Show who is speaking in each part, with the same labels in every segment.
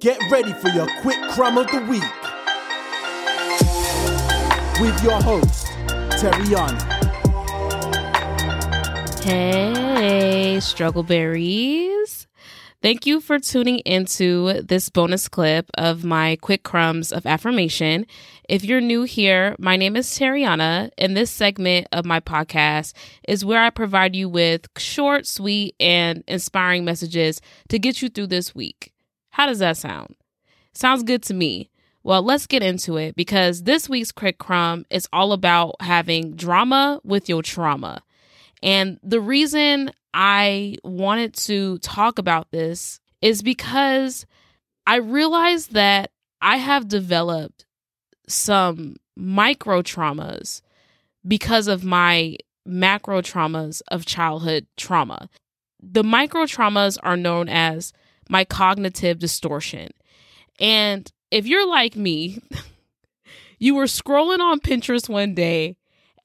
Speaker 1: Get ready for your quick crumb of the week with your host, Terriana.
Speaker 2: Hey, struggle berries. Thank you for tuning into this bonus clip of my quick crumbs of affirmation. If you're new here, my name is Terriana, and this segment of my podcast is where I provide you with short, sweet, and inspiring messages to get you through this week. How does that sound? Sounds good to me. Well, let's get into it because this week's Quick Crumb is all about having drama with your trauma. And the reason I wanted to talk about this is because I realized that I have developed some micro traumas because of my macro traumas of childhood trauma. The micro traumas are known as my cognitive distortion. And if you're like me, you were scrolling on Pinterest one day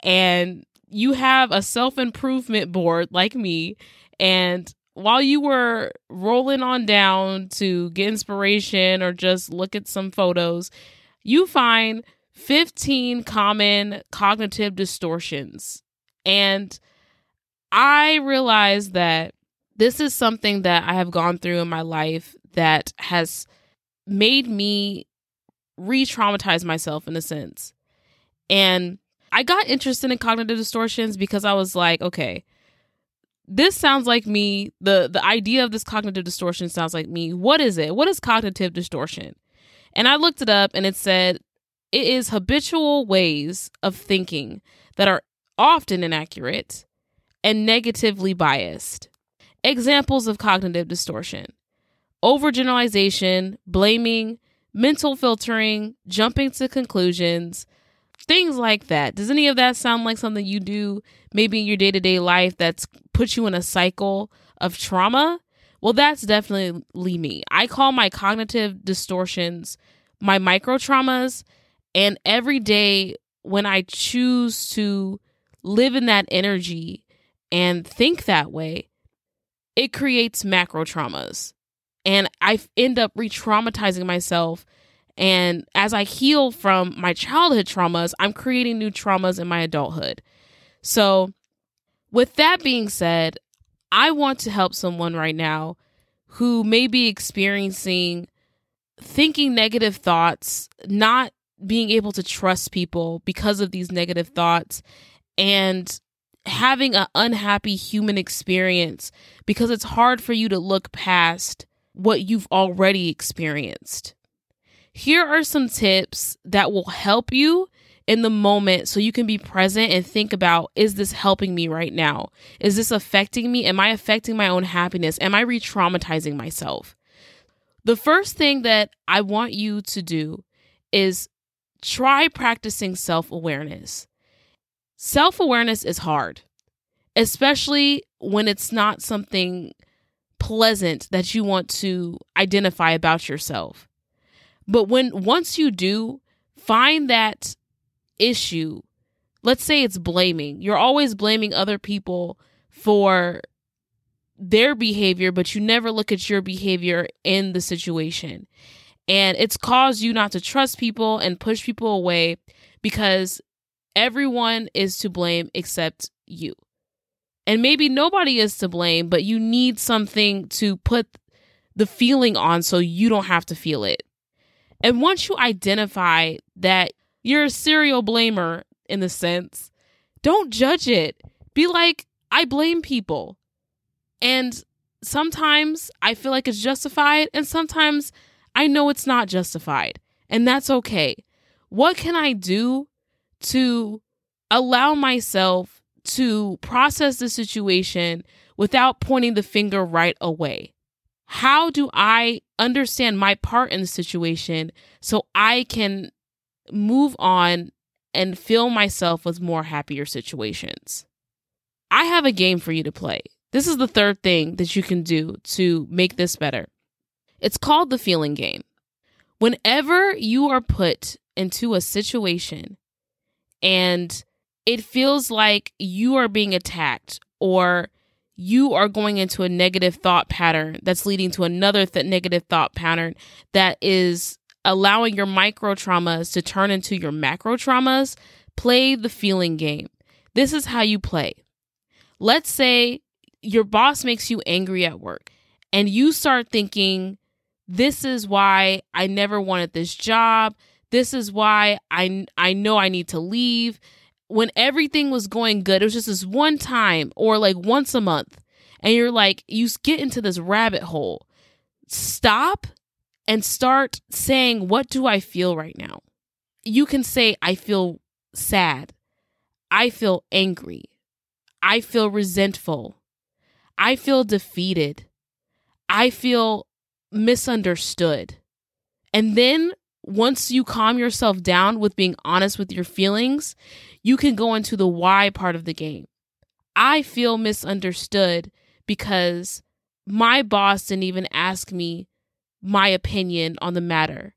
Speaker 2: and you have a self improvement board like me, and while you were rolling on down to get inspiration or just look at some photos, you find 15 common cognitive distortions. And I realized that this is something that I have gone through in my life that has made me re traumatize myself in a sense. And I got interested in cognitive distortions because I was like, okay, this sounds like me. The the idea of this cognitive distortion sounds like me. What is it? What is cognitive distortion? And I looked it up and it said it is habitual ways of thinking that are often inaccurate and negatively biased. Examples of cognitive distortion overgeneralization, blaming, mental filtering, jumping to conclusions, things like that. Does any of that sound like something you do maybe in your day to day life that's put you in a cycle of trauma? Well, that's definitely me. I call my cognitive distortions my micro traumas. And every day when I choose to live in that energy and think that way, it creates macro traumas. And I end up re traumatizing myself and as I heal from my childhood traumas, I'm creating new traumas in my adulthood. So, with that being said, I want to help someone right now who may be experiencing thinking negative thoughts, not being able to trust people because of these negative thoughts, and having an unhappy human experience because it's hard for you to look past what you've already experienced. Here are some tips that will help you in the moment so you can be present and think about is this helping me right now? Is this affecting me? Am I affecting my own happiness? Am I re traumatizing myself? The first thing that I want you to do is try practicing self awareness. Self awareness is hard, especially when it's not something pleasant that you want to identify about yourself. But when once you do find that issue, let's say it's blaming, you're always blaming other people for their behavior, but you never look at your behavior in the situation. And it's caused you not to trust people and push people away because everyone is to blame except you. And maybe nobody is to blame, but you need something to put the feeling on so you don't have to feel it. And once you identify that you're a serial blamer in the sense, don't judge it. Be like, I blame people. And sometimes I feel like it's justified, and sometimes I know it's not justified. And that's okay. What can I do to allow myself to process the situation without pointing the finger right away? how do I understand my part in the situation so I can move on and fill myself with more happier situations? I have a game for you to play. This is the third thing that you can do to make this better. It's called the feeling game. Whenever you are put into a situation and it feels like you are being attacked or you are going into a negative thought pattern that's leading to another th- negative thought pattern that is allowing your micro traumas to turn into your macro traumas, play the feeling game. This is how you play. Let's say your boss makes you angry at work and you start thinking, this is why I never wanted this job. This is why I, I know I need to leave. When everything was going good, it was just this one time or like once a month. And you're like, you get into this rabbit hole. Stop and start saying, What do I feel right now? You can say, I feel sad. I feel angry. I feel resentful. I feel defeated. I feel misunderstood. And then once you calm yourself down with being honest with your feelings, you can go into the why part of the game. I feel misunderstood because my boss didn't even ask me my opinion on the matter.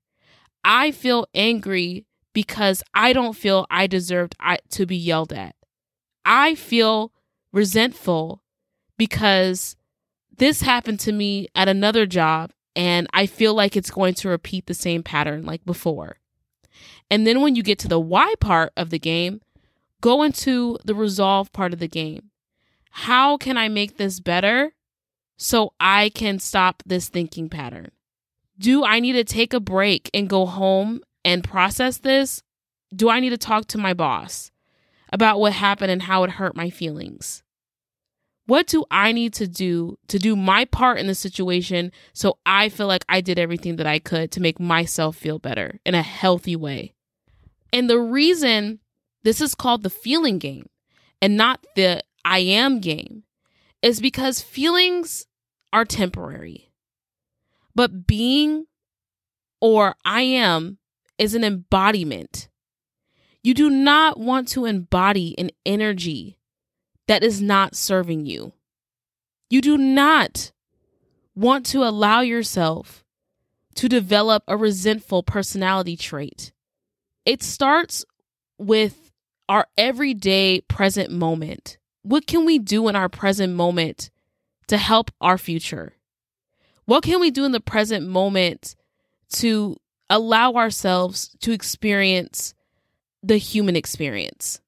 Speaker 2: I feel angry because I don't feel I deserved to be yelled at. I feel resentful because this happened to me at another job and I feel like it's going to repeat the same pattern like before. And then when you get to the why part of the game, go into the resolve part of the game. How can I make this better so I can stop this thinking pattern? do I need to take a break and go home and process this? Do I need to talk to my boss about what happened and how it hurt my feelings? What do I need to do to do my part in the situation so I feel like I did everything that I could to make myself feel better in a healthy way? And the reason this is called the feeling game and not the I am game is because feelings are temporary. But being or I am is an embodiment. You do not want to embody an energy that is not serving you. You do not want to allow yourself to develop a resentful personality trait. It starts with our everyday present moment. What can we do in our present moment to help our future? What can we do in the present moment to allow ourselves to experience the human experience?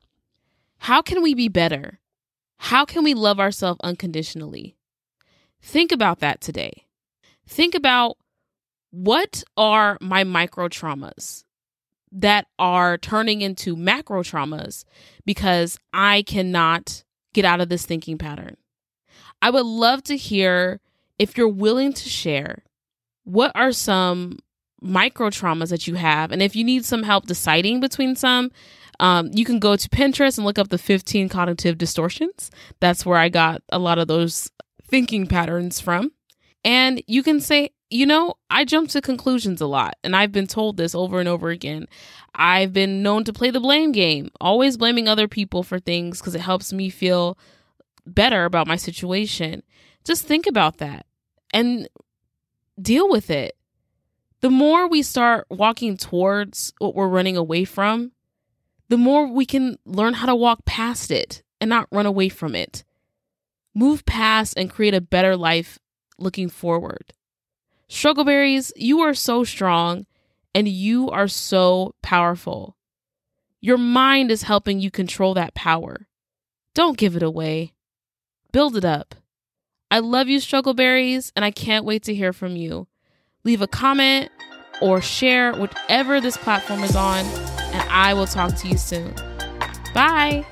Speaker 2: How can we be better? How can we love ourselves unconditionally? Think about that today. Think about what are my micro traumas that are turning into macro traumas because I cannot get out of this thinking pattern. I would love to hear if you're willing to share, what are some micro traumas that you have? And if you need some help deciding between some, um, you can go to Pinterest and look up the 15 cognitive distortions. That's where I got a lot of those thinking patterns from. And you can say, you know, I jump to conclusions a lot, and I've been told this over and over again. I've been known to play the blame game, always blaming other people for things because it helps me feel better about my situation. Just think about that and deal with it. The more we start walking towards what we're running away from, the more we can learn how to walk past it and not run away from it. Move past and create a better life looking forward. Struggleberries, you are so strong and you are so powerful. Your mind is helping you control that power. Don't give it away. Build it up. I love you, Struggleberries, and I can't wait to hear from you. Leave a comment or share whatever this platform is on, and I will talk to you soon. Bye.